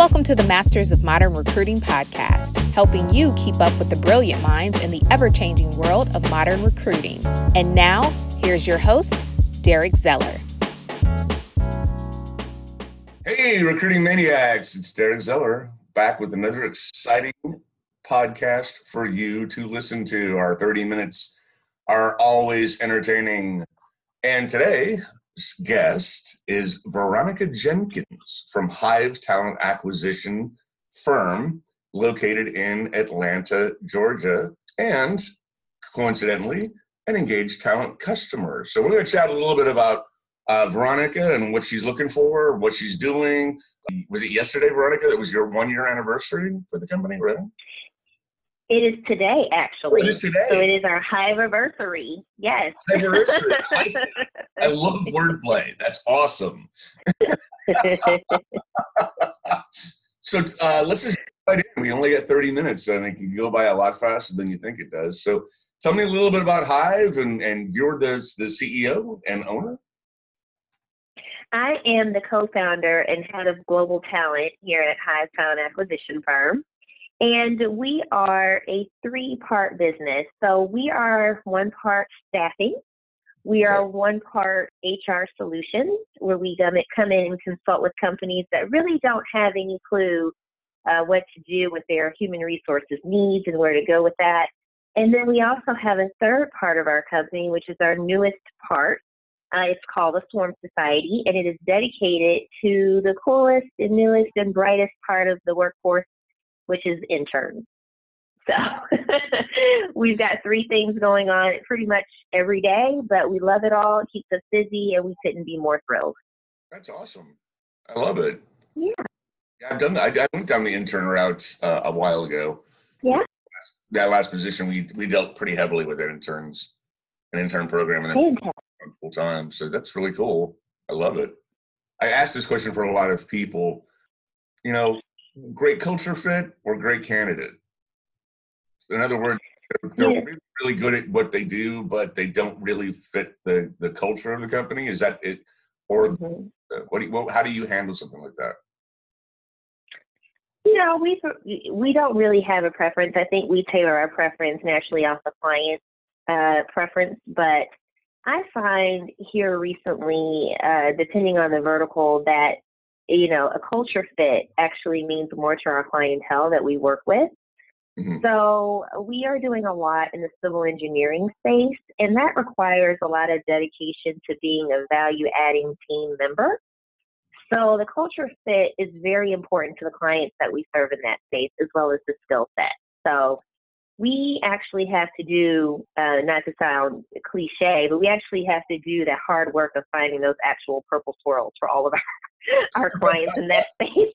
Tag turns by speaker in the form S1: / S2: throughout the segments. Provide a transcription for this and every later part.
S1: Welcome to the Masters of Modern Recruiting podcast, helping you keep up with the brilliant minds in the ever changing world of modern recruiting. And now, here's your host, Derek Zeller.
S2: Hey, recruiting maniacs, it's Derek Zeller back with another exciting podcast for you to listen to. Our 30 minutes are always entertaining. And today, guest is Veronica Jenkins from Hive Talent Acquisition Firm located in Atlanta, Georgia, and coincidentally, an Engage Talent customer. So we're going to chat a little bit about uh, Veronica and what she's looking for, what she's doing. Was it yesterday, Veronica? That was your one year anniversary for the company, right?
S3: It is today, actually.
S2: Oh, it is today.
S3: So it is our Hive anniversary. Yes.
S2: Anniversary. I, I love wordplay. That's awesome. so uh, let's just right in. We only got 30 minutes, and it can go by a lot faster than you think it does. So tell me a little bit about Hive, and, and you're the, the CEO and owner.
S3: I am the co-founder and head of global talent here at Hive Talent Acquisition Firm. And we are a three part business. So we are one part staffing, we are one part HR solutions, where we come in and consult with companies that really don't have any clue uh, what to do with their human resources needs and where to go with that. And then we also have a third part of our company, which is our newest part. Uh, it's called the Swarm Society, and it is dedicated to the coolest and newest and brightest part of the workforce which is interns. So we've got three things going on pretty much every day, but we love it all. It keeps us busy, and we couldn't be more thrilled.
S2: That's awesome. I love it.
S3: Yeah.
S2: yeah I've done that. I, went down the intern route uh, a while ago.
S3: Yeah.
S2: That last position, we we dealt pretty heavily with interns, an intern program, and then full time. So that's really cool. I love it. I asked this question for a lot of people. You know, great culture fit or great candidate. In other words, they're, yeah. really good at what they do, but they don't really fit the the culture of the company. Is that it? Or mm-hmm. what? Do you, what, how do you handle something like that?
S3: You know, we we don't really have a preference. I think we tailor our preference naturally off the client uh, preference, but I find here recently, uh, depending on the vertical, that you know, a culture fit actually means more to our clientele that we work with. Mm-hmm. So we are doing a lot in the civil engineering space, and that requires a lot of dedication to being a value adding team member. So the culture fit is very important to the clients that we serve in that space, as well as the skill set. So we actually have to do, uh, not to sound cliche, but we actually have to do the hard work of finding those actual purple squirrels for all of our our clients in that space.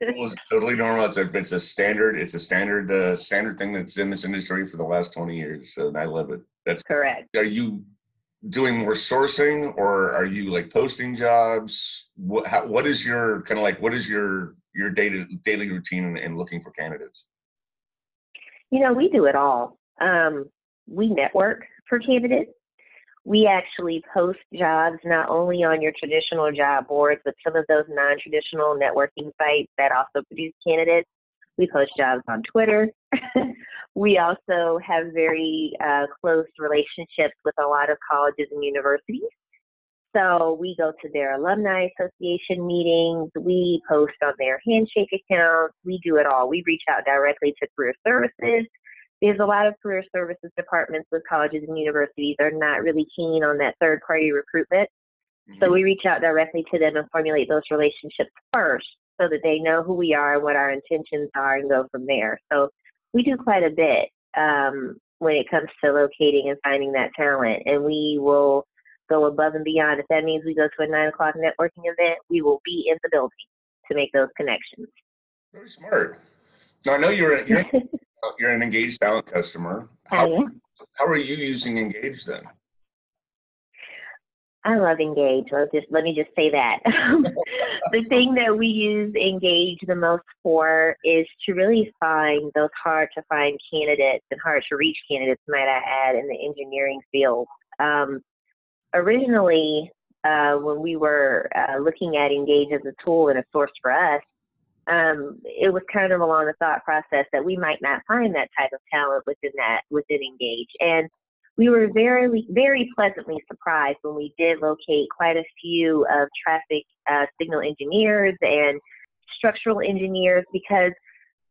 S2: it's totally normal. It's a it's a standard. It's a standard uh, standard thing that's in this industry for the last twenty years. So I love it. That's
S3: correct.
S2: Are you doing more sourcing, or are you like posting jobs? What how, what is your kind of like? What is your your daily daily routine and, in looking for candidates?
S3: You know, we do it all. Um, we network for candidates we actually post jobs not only on your traditional job boards, but some of those non traditional networking sites that also produce candidates. We post jobs on Twitter. we also have very uh, close relationships with a lot of colleges and universities. So we go to their alumni association meetings. We post on their handshake accounts. We do it all. We reach out directly to career services there's a lot of career services departments with colleges and universities are not really keen on that third party recruitment. Mm-hmm. So we reach out directly to them and formulate those relationships first so that they know who we are and what our intentions are and go from there. So we do quite a bit um, when it comes to locating and finding that talent. And we will go above and beyond. If that means we go to a nine o'clock networking event, we will be in the building to make those connections.
S2: Very smart. Now I know you're, you're you're an Engage Talent customer. How,
S3: oh,
S2: how are you using Engage then?
S3: I love Engage. Let just let me just say that. the thing that we use Engage the most for is to really find those hard to find candidates and hard to reach candidates, might I add, in the engineering field. Um, originally, uh, when we were uh, looking at Engage as a tool and a source for us, um, it was kind of along the thought process that we might not find that type of talent within that within Engage. And we were very very pleasantly surprised when we did locate quite a few of traffic uh, signal engineers and structural engineers because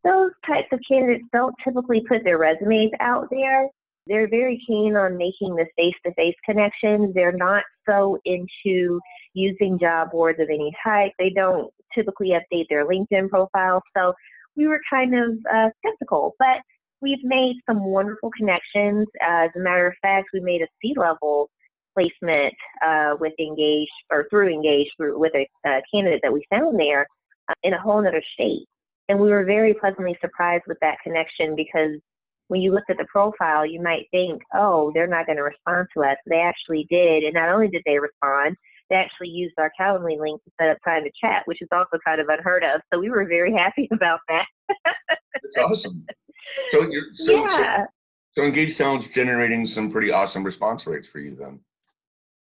S3: those types of candidates don't typically put their resumes out there. They're very keen on making the face to face connections. They're not so into using job boards of any type. They don't typically update their LinkedIn profile. So we were kind of uh, skeptical, but we've made some wonderful connections. Uh, as a matter of fact, we made a C level placement uh, with Engage or through Engage through, with a, a candidate that we found there uh, in a whole other state. And we were very pleasantly surprised with that connection because when you looked at the profile, you might think, oh, they're not going to respond to us. They actually did. And not only did they respond, they actually used our Calendly link to set up time to chat, which is also kind of unheard of. So we were very happy about that.
S2: That's awesome. So, you're, so, yeah. so, so Engage Talent's generating some pretty awesome response rates for you then.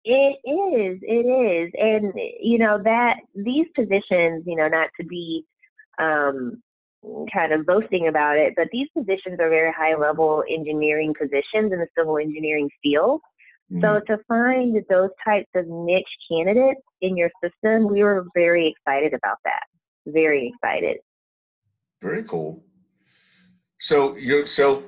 S3: It is, it is. And, you know, that these positions, you know, not to be um, kind of boasting about it, but these positions are very high level engineering positions in the civil engineering field. Mm-hmm. So to find those types of niche candidates in your system, we were very excited about that. Very excited.
S2: Very cool. So you so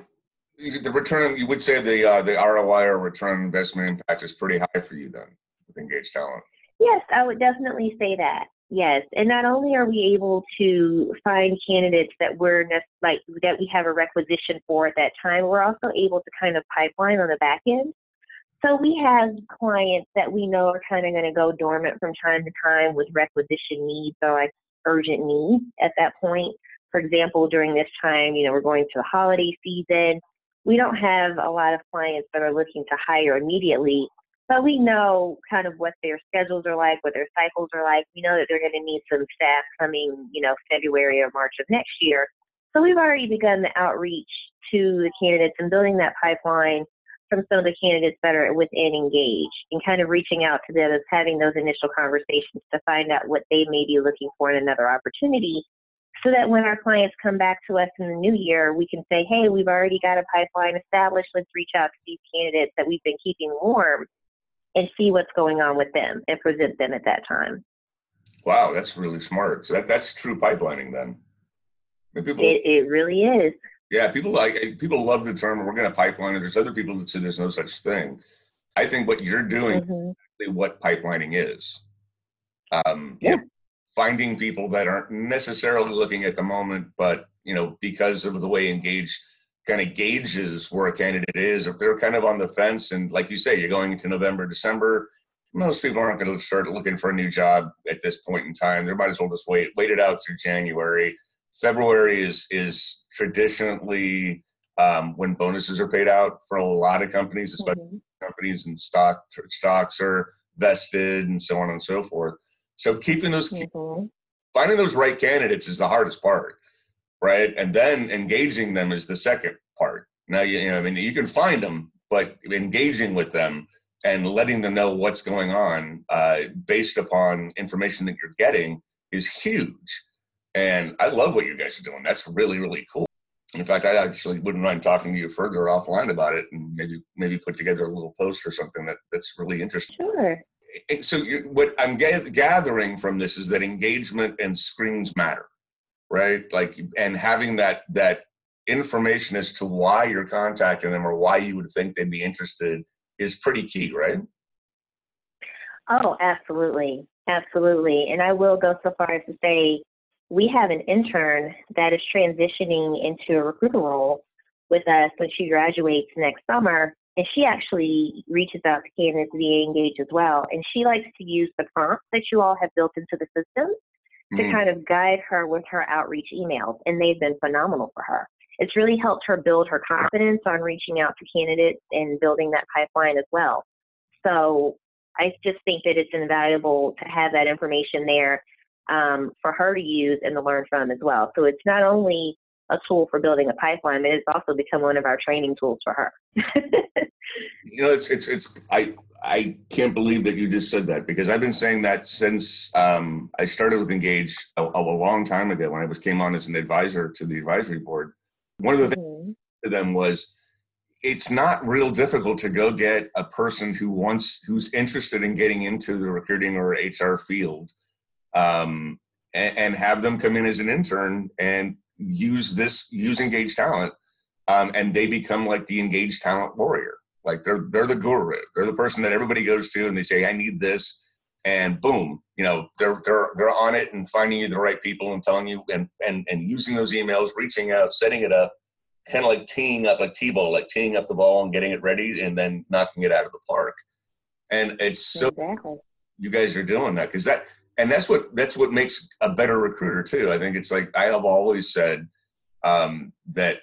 S2: the return you would say the uh, the ROI or return investment impact is pretty high for you then with Engage Talent.
S3: Yes, I would definitely say that. Yes, and not only are we able to find candidates that we're like that we have a requisition for at that time, we're also able to kind of pipeline on the back end. So we have clients that we know are kind of going to go dormant from time to time with requisition needs or like urgent needs at that point. For example, during this time, you know, we're going to the holiday season. We don't have a lot of clients that are looking to hire immediately, but we know kind of what their schedules are like, what their cycles are like. We know that they're going to need some staff coming, you know, February or March of next year. So we've already begun the outreach to the candidates and building that pipeline from some of the candidates that are within Engage and kind of reaching out to them as having those initial conversations to find out what they may be looking for in another opportunity so that when our clients come back to us in the new year, we can say, hey, we've already got a pipeline established. Let's reach out to these candidates that we've been keeping warm and see what's going on with them and present them at that time.
S2: Wow, that's really smart. So that, that's true pipelining then.
S3: I mean, people, it, it really is.
S2: Yeah, people like people love the term. We're going to pipeline, and there's other people that say there's no such thing. I think what you're doing mm-hmm. what pipelining is. Um, yeah. finding people that aren't necessarily looking at the moment, but you know, because of the way Engage kind of gauges where a candidate is, if they're kind of on the fence, and like you say, you're going into November, December, most people aren't going to start looking for a new job at this point in time. They might as well just wait, wait it out through January. February is is traditionally um, when bonuses are paid out for a lot of companies, especially mm-hmm. companies and stock stocks are vested and so on and so forth. So keeping those, mm-hmm. finding those right candidates is the hardest part, right? And then engaging them is the second part. Now, you, you know, I mean, you can find them, but engaging with them and letting them know what's going on uh, based upon information that you're getting is huge. And I love what you guys are doing. That's really, really cool. In fact, I actually wouldn't mind talking to you further offline about it and maybe maybe put together a little post or something that, that's really interesting.
S3: Sure.
S2: So what I'm gathering from this is that engagement and screens matter, right? Like, and having that that information as to why you're contacting them or why you would think they'd be interested is pretty key, right?
S3: Oh, absolutely. Absolutely. And I will go so far as to say we have an intern that is transitioning into a recruiter role with us when she graduates next summer. And she actually reaches out to candidates via Engage as well. And she likes to use the prompts that you all have built into the system to mm. kind of guide her with her outreach emails. And they've been phenomenal for her. It's really helped her build her confidence on reaching out to candidates and building that pipeline as well. So I just think that it's invaluable to have that information there um, for her to use and to learn from as well. So it's not only a tool for building a pipeline, but it's also become one of our training tools for her.
S2: you know, it's it's it's I I can't believe that you just said that because I've been saying that since um, I started with Engage a, a, long time ago when I was came on as an advisor to the advisory board. One of the mm-hmm. things to them was it's not real difficult to go get a person who wants who's interested in getting into the recruiting or HR field um, and, and, have them come in as an intern and use this use Engage Talent um, and they become like the Engage Talent warrior. Like they're they're the guru. They're the person that everybody goes to and they say i need this and boom you know they're they're they're on it and finding you the right people and telling you and and, and using those emails reaching out setting it up kind of like teeing up like t-ball like teeing up the ball and getting it ready and then knocking it out of the park. And it's so exactly. you guys are doing that because that and that's what that's what makes a better recruiter too. I think it's like I have always said um, that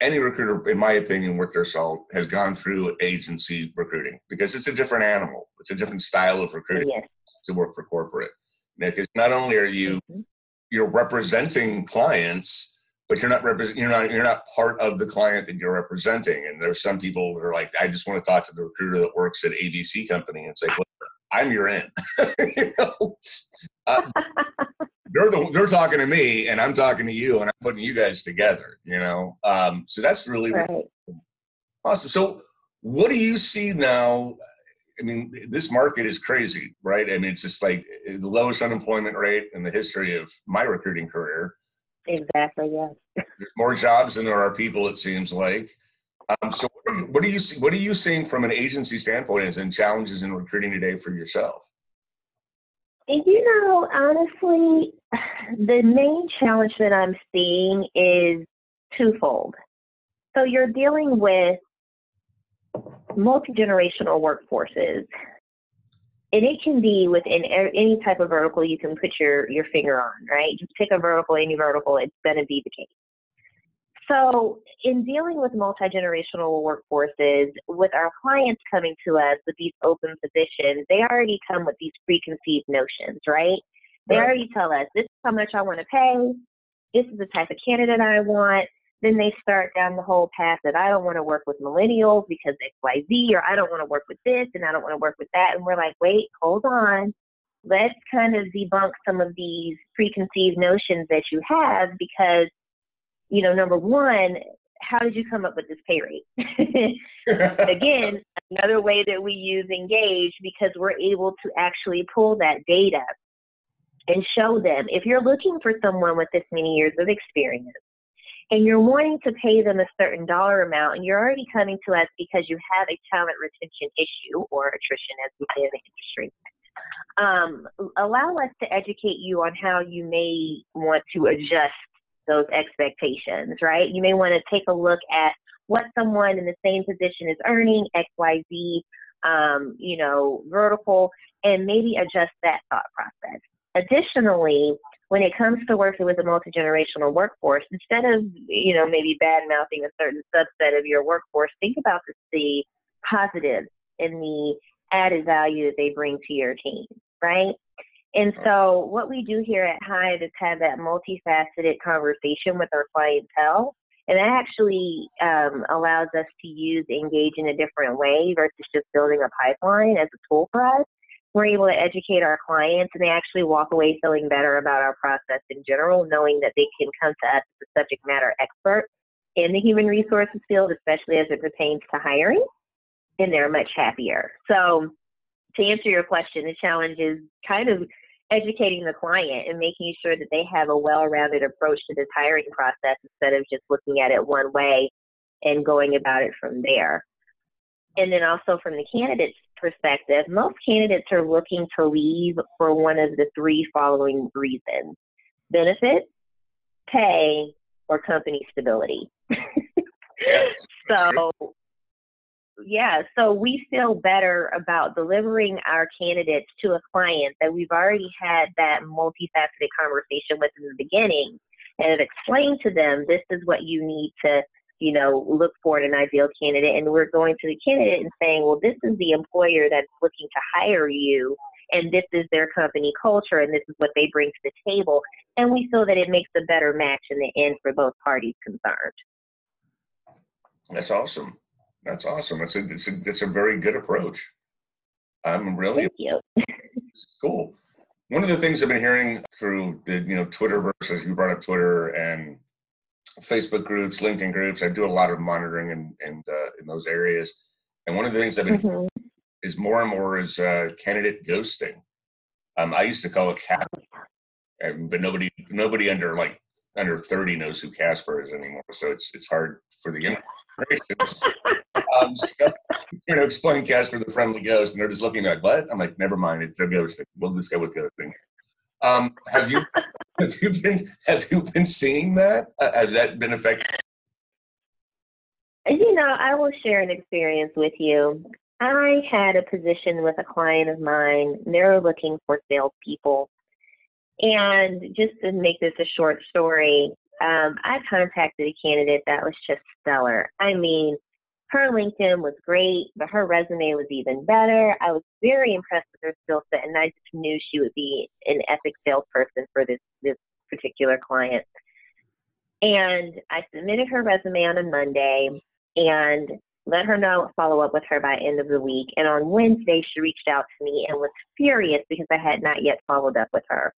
S2: any recruiter, in my opinion, worth their salt, has gone through agency recruiting because it's a different animal. It's a different style of recruiting to work for corporate. Because not only are you mm-hmm. you're representing clients, but you're not represent you're not you're not part of the client that you're representing. And there's some people that are like, I just want to talk to the recruiter that works at ABC company and say, well, I'm your in. you know? uh, they're the, they're talking to me, and I'm talking to you, and I'm putting you guys together. You know, um, so that's really, right. awesome. So, what do you see now? I mean, this market is crazy, right? I mean, it's just like the lowest unemployment rate in the history of my recruiting career.
S3: Exactly. Yes.
S2: There's more jobs than there are people. It seems like. Um, so what are, you, what are, you, what are you seeing from an agency standpoint as in challenges in recruiting today for yourself?
S3: You know, honestly, the main challenge that I'm seeing is twofold. So you're dealing with multi generational workforces, and it can be within any type of vertical you can put your, your finger on, right? Just pick a vertical, any vertical, it's going to be the case. So, in dealing with multi generational workforces, with our clients coming to us with these open positions, they already come with these preconceived notions, right? They right. already tell us this is how much I want to pay, this is the type of candidate I want. Then they start down the whole path that I don't want to work with millennials because XYZ, or I don't want to work with this and I don't want to work with that. And we're like, wait, hold on. Let's kind of debunk some of these preconceived notions that you have because you know, number one, how did you come up with this pay rate? Again, another way that we use Engage because we're able to actually pull that data and show them if you're looking for someone with this many years of experience and you're wanting to pay them a certain dollar amount and you're already coming to us because you have a talent retention issue or attrition as we say in the industry um, allow us to educate you on how you may want to adjust those expectations, right? You may want to take a look at what someone in the same position is earning, XYZ, um, you know, vertical, and maybe adjust that thought process. Additionally, when it comes to working with a multi-generational workforce, instead of, you know, maybe bad mouthing a certain subset of your workforce, think about the, the positives and the added value that they bring to your team, right? And so, what we do here at Hive is have that multifaceted conversation with our clientele. And that actually um, allows us to use engage in a different way versus just building a pipeline as a tool for us. We're able to educate our clients and they actually walk away feeling better about our process in general, knowing that they can come to us as a subject matter expert in the human resources field, especially as it pertains to hiring, and they're much happier. So, to answer your question, the challenge is kind of educating the client and making sure that they have a well-rounded approach to this hiring process instead of just looking at it one way and going about it from there. And then also from the candidate's perspective, most candidates are looking to leave for one of the three following reasons benefits, pay, or company stability. so yeah, so we feel better about delivering our candidates to a client that we've already had that multifaceted conversation with in the beginning and have explained to them this is what you need to, you know, look for in an ideal candidate. And we're going to the candidate and saying, well, this is the employer that's looking to hire you and this is their company culture and this is what they bring to the table. And we feel that it makes a better match in the end for both parties concerned.
S2: That's awesome. That's awesome. That's a, it's a, it's a very good approach. I'm really
S3: Thank you.
S2: cool. One of the things I've been hearing through the you know Twitter versus you brought up Twitter and Facebook groups, LinkedIn groups. I do a lot of monitoring in in, uh, in those areas, and one of the things I've been
S3: Mhm.
S2: is more and more is uh, candidate ghosting. Um, I used to call it and- but nobody nobody under like under thirty knows who Casper is anymore. So it's it's hard for the generations. Um, so, you know, explain Casper the friendly ghost, and they're just looking like, "What?" I'm like, "Never mind, it's a ghosting. We'll just go with ghosting." Um, have you have you been have you been seeing that? Uh, has that been affected?
S3: You know, I will share an experience with you. I had a position with a client of mine. They were looking for salespeople. And just to make this a short story, um, I contacted a candidate that was just stellar. I mean, her LinkedIn was great, but her resume was even better. I was very impressed with her skill set, and I just knew she would be an epic salesperson for this this particular client. And I submitted her resume on a Monday and let her know follow up with her by end of the week. And on Wednesday, she reached out to me and was furious because I had not yet followed up with her.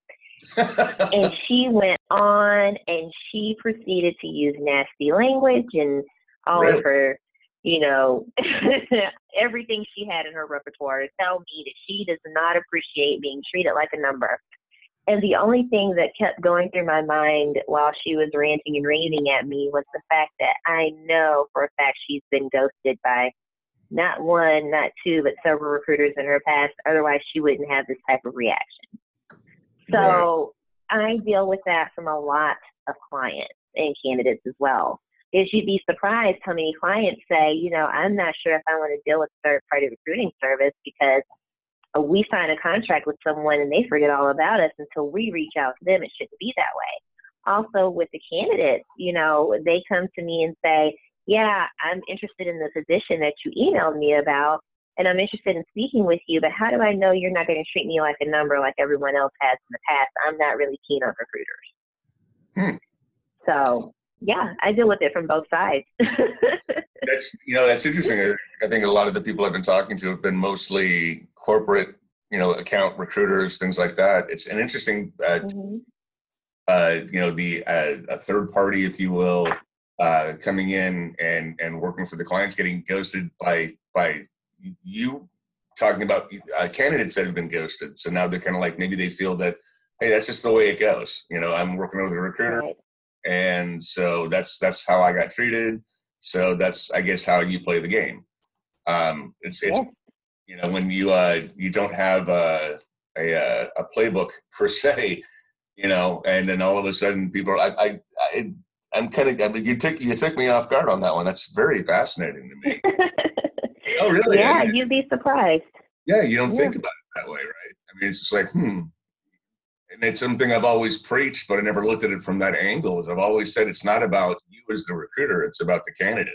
S3: And she went on and she proceeded to use nasty language and all
S2: Really?
S3: of her, you know, everything she had in her repertoire to tell me that she does not appreciate being treated like a number. And the only thing that kept going through my mind while she was ranting and raving at me was the fact that I know for a fact she's been ghosted by not one, not two, but several recruiters in her past. Otherwise, she wouldn't have this type of reaction. So I deal with that from a lot of clients and candidates as well. Is you'd be surprised how many clients say, you know, I'm not sure if I want to deal with third party recruiting service because uh, we sign a contract with someone and they forget all about us until we reach out to them. It shouldn't be that way. Also, with the candidates, you know, they come to me and say, Yeah, I'm interested in the position that you emailed me about, and I'm interested in speaking with you, but how do I know you're not going to treat me like a number like everyone else has in the past? I'm not really keen on recruiters.
S2: Hmm.
S3: So, yeah, I deal with it from both sides.
S2: That's you know that's interesting. I- think a lot of the people I've been talking to have been mostly corporate, you know, account recruiters, things like that. It's an interesting, uh,
S3: Mhm.
S2: uh, you know, the uh, a third party, if you will, uh, coming in and and working for the clients, getting ghosted by by you talking about uh, candidates that have been ghosted. So now they're kind of like maybe they feel that hey, that's just the way it goes. You know, I'm working with a recruiter,
S3: Right.
S2: And so that's that's how I got treated. So that's I guess how you play the game. Um, it's it's
S3: Yeah.
S2: you know when you uh you don't have a a, a playbook per se, you know, and then all of a sudden people are I I, I I'm kind of I mean you took you took me off guard on that one. That's very fascinating to me. Oh, really?
S3: yeah,
S2: I mean,
S3: you'd be surprised.
S2: yeah, you don't
S3: Yeah.
S2: think about it that way, right? I mean, it's just like, hmm. It's something I've always preached, but I never looked at it from that angle. Is I've always said it's not about you as the recruiter; it's about the candidate.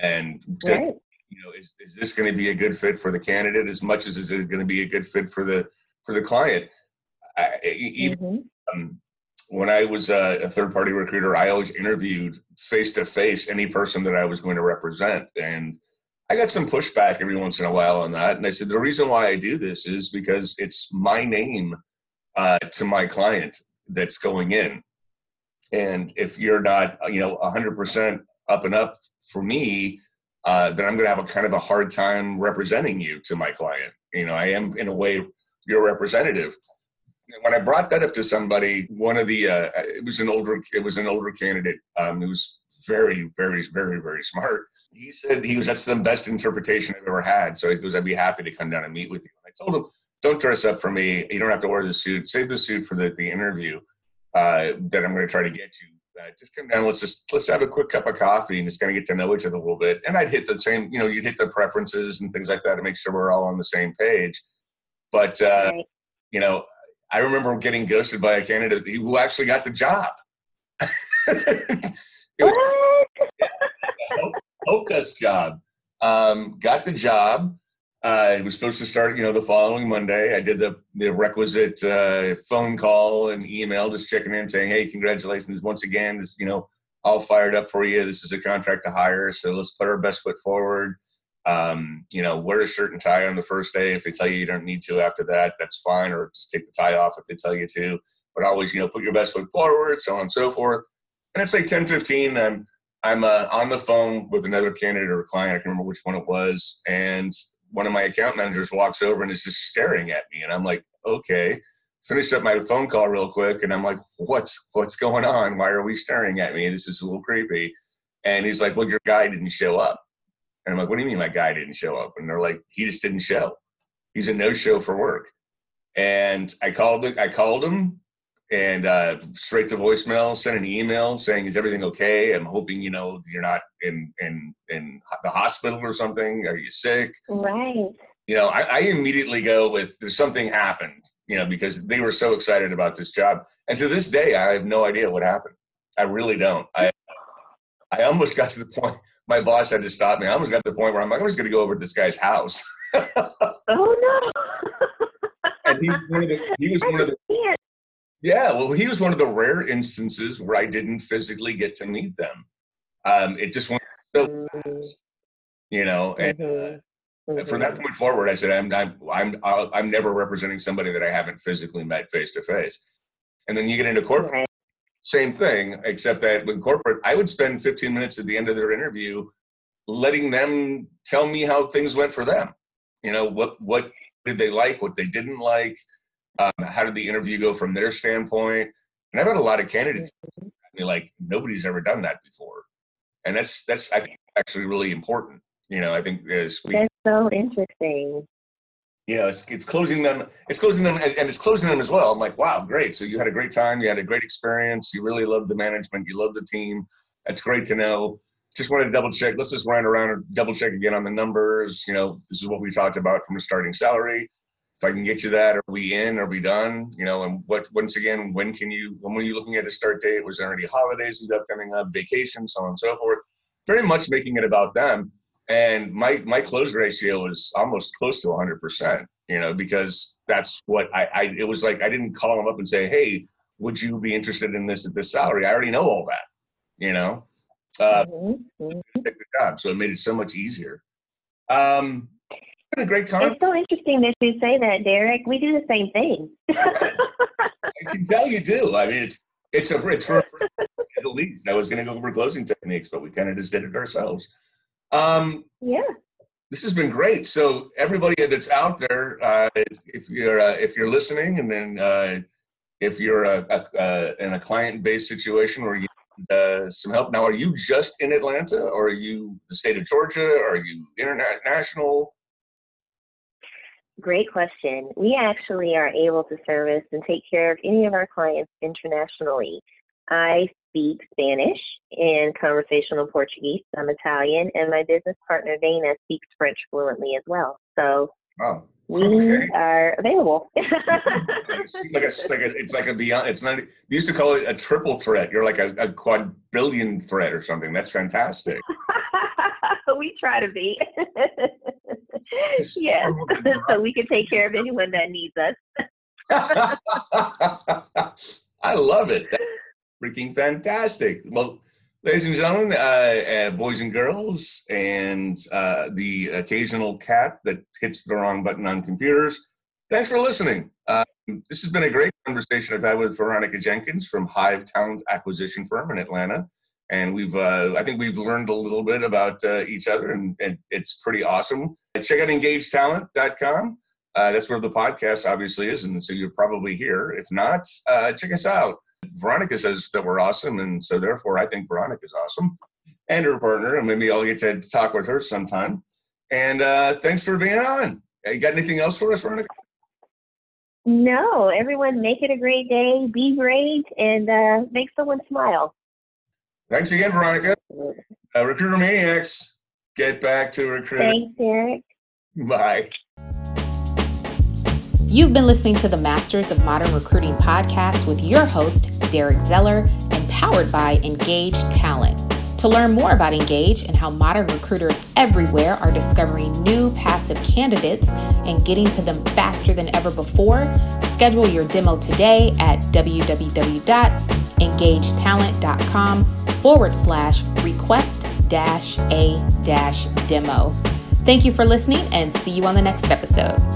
S2: And does-
S3: Right.
S2: you know, is is this going to be a good fit for the candidate as much as is it going to be a good fit for the for the client? I, even
S3: Mhm.
S2: um, when I was a, a third party recruiter, I always interviewed face to face any person that I was going to represent. And I got some pushback every once in a while on that. And I said, the reason why I do this is because it's my name uh, to my client that's going in. And if you're not, you know, 100% up and up for me, uh, then I'm going to have a kind of a hard time representing you to my client. You know, I am in a way your representative when I brought that up to somebody, one of the uh, it was an older it was an older candidate um, who was very very very very smart. He said he was that's the best interpretation I've ever had. So he goes, I'd be happy to come down and meet with you. And I told him, don't dress up for me. You don't have to wear the suit. Save the suit for the the interview uh, that I'm going to try to get you. Uh, just come down. Let's just let's have a quick cup of coffee and just kind of get to know each other a little bit. And I'd hit the same, you know, you'd hit the preferences and things like that to make sure we're all on the same page. But uh,
S3: Right.
S2: you know, I remember getting ghosted by a candidate who actually got the job. was help, help desk job. Um, got the job. Uh, it was supposed to start, you know, the following Monday. I did the the requisite uh, phone call and email, just checking in, saying, "Hey, congratulations once again. This, you know, all fired up for you. This is a contract to hire, so let's put our best foot forward. Um, you know, wear a shirt and tie on the first day. If they tell you you don't need to after that, that's fine, or just take the tie off if they tell you to. But always, you know, put your best foot forward, so on and so forth. And it's like 10, 15. I'm I'm uh, on the phone with another candidate or client. I can't remember which one it was, and one of my account managers walks over and is just staring at me, and I'm like, okay. Finish up my phone call real quick, and I'm like, what's what's going on? Why are we staring at me? This is a little creepy. And he's like, well, your guy didn't show up. And I'm like, what do you mean my guy didn't show up? And they're like, he just didn't show. He's a no show for work. And I called the I called him and uh, straight to voicemail, sent an email saying, is everything okay? I'm hoping, you know, you're not in, in, in the hospital or something. Are you sick?
S3: Right.
S2: You know, I, I immediately go with there's something happened, you know, because they were so excited about this job. And to this day, I have no idea what happened. I really don't. I, I almost got to the point my boss had to stop me. I almost got to the point where I'm like, I'm just going to go over to this guy's house.
S3: oh no!
S2: and he, one of the, he was one of the. Yeah, well, he was one of the rare instances where I didn't physically get to meet them. Um, it just went so mm-hmm. fast, you know. And mm-hmm. mm-hmm. from that point forward, I said, I'm I'm I'm I'm never representing somebody that I haven't physically met face to face. And then you get into corporate, right same thing, except that with corporate, I would spend 15 minutes at the end of their interview letting them tell me how things went for them. You know, what what did they like, what they didn't like, um, how did the interview go from their standpoint? And I've had a lot of candidates me like nobody's ever done that before, and that's that's I think actually really important. You know, I think
S3: as we, that's so interesting
S2: you know, it's, it's closing them, it's closing them, and it's closing them as well. I'm like, wow, great. So you had a great time, you had a great experience, you really loved the management, you loved the team. That's great to know. Just wanted to double check. Let's just run around and double check again on the numbers. You know, this is what we talked about from a starting salary. If I can get you that, are we in? Are we done? You know, and what? Once again, when can you? When were you looking at a start date? Was there any holidays coming up, vacations, so on and so forth? Very much making it about them and my my close ratio was almost close to 100% you know because that's what I, I it was like i didn't call them up and say hey would you be interested in this at this salary i already know all that you know uh mm-hmm. mm-hmm. the job so it made it so much easier um a great
S3: It's so interesting that you say that, Derek. We do the same thing.
S2: I can tell you do. I mean, it's it's a it's for, the least. I was going to go over closing techniques, but we kind of just did it ourselves. Um,
S3: yeah.
S2: This has been great. So everybody that's out there, uh, if you're uh, if you're listening, and then uh, if you're a, a, in a client-based situation where you need uh, some help, now are you just in Atlanta, or are you the state of Georgia? Or are you international?
S3: Great question. We actually are able to service and take care of any of our clients internationally. I speak Spanish and conversational Portuguese. I'm Italian, and my business partner Dana speaks French fluently as well. So
S2: oh,
S3: we okay. are available.
S2: it's like a, like a, it's like a beyond. It's not. They used to call it a triple threat. You're like a, a quadrillion threat or something. That's fantastic.
S3: we try to be. yes, so we can take care of anyone that needs us.
S2: I love it. That's freaking fantastic. Well, ladies and gentlemen, uh, uh, boys and girls, and uh, the occasional cat that hits the wrong button on computers, thanks for listening. Uh, this has been a great conversation I've had with Veronica Jenkins from Hive Talent Acquisition Firm in Atlanta. And we've, uh, I think we've learned a little bit about uh, each other, and, and, it's pretty awesome. Check out engagetalent.com. Uh, that's where the podcast obviously is, and so you're probably here. If not, uh, check us out. Veronica says that we're awesome, and so therefore I think Veronica's awesome, and her partner, and maybe I'll get to talk with her sometime. And uh, thanks for being on. You got anything else for us, Veronica?
S3: No, everyone, make it a great day. Be great, and uh, make someone smile.
S2: Thanks again, Veronica. Uh, Recruiter Maniacs, get back to recruiting.
S3: Thanks, Derek.
S2: Bye.
S1: You've been listening to the Masters of Modern Recruiting podcast with your host, Derek Zeller, and powered by Engage Talent. To learn more about Engage and how modern recruiters everywhere are discovering new passive candidates and getting to them faster than ever before, schedule your demo today at www.engagetalent.com forward slash request dash a dash demo. Thank you for listening and see you on the next episode.